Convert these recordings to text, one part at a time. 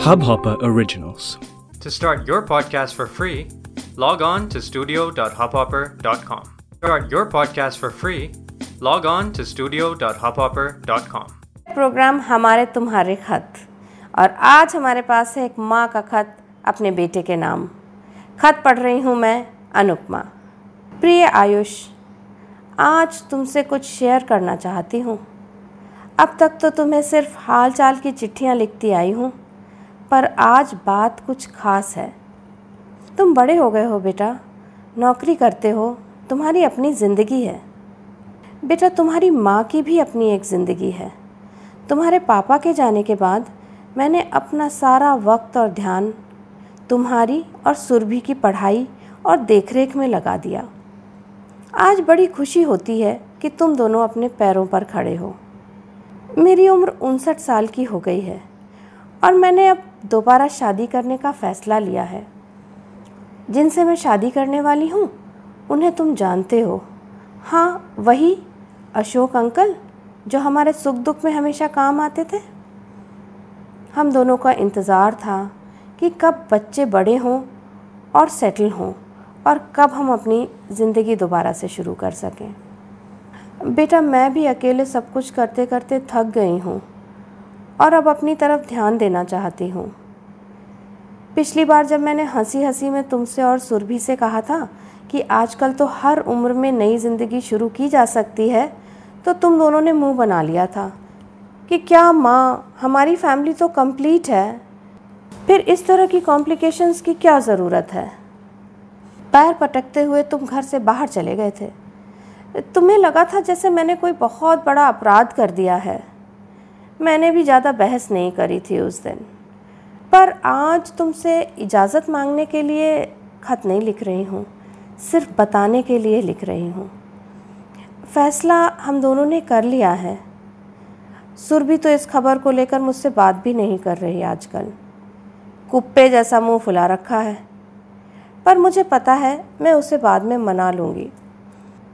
Hubhopper Originals. To start your podcast for free, log on to studio.hubhopper.com. Start your podcast for free, log on to studio.hubhopper.com. Programme हमारे तुम्हारे खत और आज हमारे पास है एक माँ का खत अपने बेटे के नाम खत पढ़ रही हूँ मैं अनुपमा प्रिय आयुष आज तुमसे कुछ शेयर करना चाहती हूँ अब तक तो तुम्हें सिर्फ़ हाल चाल की चिट्ठियाँ लिखती आई हूँ पर आज बात कुछ खास है। तुम बड़े हो गए हो बेटा। नौकरी करते हो, तुम्हारी अपनी ज़िंदगी है। बेटा, तुम्हारी माँ की भी अपनी एक ज़िंदगी है। तुम्हारे पापा के जाने के बाद मैंने अपना सारा वक्त और ध्यान तुम्हारी और सुरभि की पढ़ाई और देखरेख में लगा दिया। आज बड़ी खुशी होती है कि तुम दोनों अपने पैरों पर खड़े हो। मेरी उम्र उनसठ साल की हो गई है और मैंने अब दोबारा शादी करने का फ़ैसला लिया है। जिनसे मैं शादी करने वाली हूँ, उन्हें तुम जानते हो। हाँ वही अशोक अंकल, जो हमारे सुख दुख में हमेशा काम आते थे। हम दोनों का इंतज़ार था कि कब बच्चे बड़े हों और सेटल हों और कब हम अपनी ज़िंदगी दोबारा से शुरू कर सकें। बेटा, मैं भी अकेले सब कुछ करते करते थक गई हूँ और अब अपनी तरफ़ ध्यान देना चाहती हूँ। पिछली बार जब मैंने हँसी हँसी में तुमसे और सुरभि से कहा था कि आजकल तो हर उम्र में नई ज़िंदगी शुरू की जा सकती है तो तुम दोनों ने मुँह बना लिया था कि क्या माँ, हमारी फैमिली तो कंप्लीट है। फिर इस तरह की कॉम्प्लिकेशंस की क्या ज़रूरत है? पैर पटकते हुए तुम घर से बाहर चले गए थे। तुम्हें लगा था जैसे मैंने कोई बहुत बड़ा अपराध कर दिया है। मैंने भी ज़्यादा बहस नहीं करी थी उस दिन। पर आज तुमसे इजाज़त मांगने के लिए ख़त नहीं लिख रही हूँ, सिर्फ़ बताने के लिए लिख रही हूँ। फ़ैसला हम दोनों ने कर लिया है। सुरभि तो इस खबर को लेकर मुझसे बात भी नहीं कर रही आजकल। कुप्पे जैसा मुँह फुला रखा है। पर मुझे पता है, मैं उसे बाद में मना लूँगी।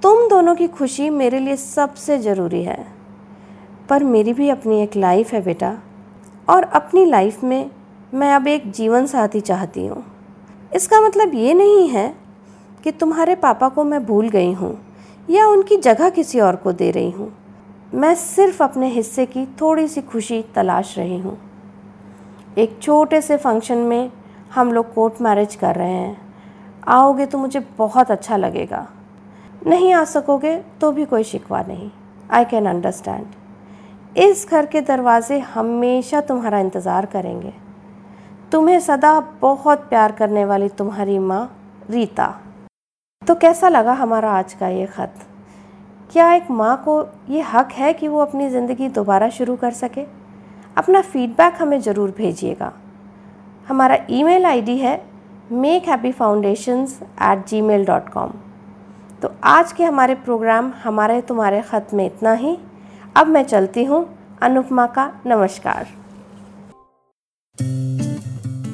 तुम दोनों की खुशी मेरे लिए सबसे ज़रूरी है। पर मेरी भी अपनी एक लाइफ है बेटा, और अपनी लाइफ में मैं अब एक जीवन साथी चाहती हूँ। इसका मतलब ये नहीं है कि तुम्हारे पापा को मैं भूल गई हूँ या उनकी जगह किसी और को दे रही हूँ। मैं सिर्फ़ अपने हिस्से की थोड़ी सी खुशी तलाश रही हूँ। एक छोटे से फ़ंक्शन में हम लोग कोर्ट मैरिज कर रहे हैं। आओगे तो मुझे बहुत अच्छा लगेगा। नहीं आ सकोगे तो भी कोई शिकवा नहीं। आई कैन अंडरस्टैंड इस घर के दरवाजे हमेशा तुम्हारा इंतज़ार करेंगे। तुम्हें सदा बहुत प्यार करने वाली तुम्हारी माँ, रीता। तो कैसा लगा हमारा आज का ये ख़त? क्या एक माँ को ये हक है कि वो अपनी ज़िंदगी दोबारा शुरू कर सके? अपना फीडबैक हमें ज़रूर भेजिएगा। हमारा ईमेल आईडी है make happy foundations at Gmail dot com तो आज के हमारे प्रोग्राम हमारे तुम्हारे ख़त में इतना ही। अब मैं चलती हूँ अनुपमा का नमस्कार।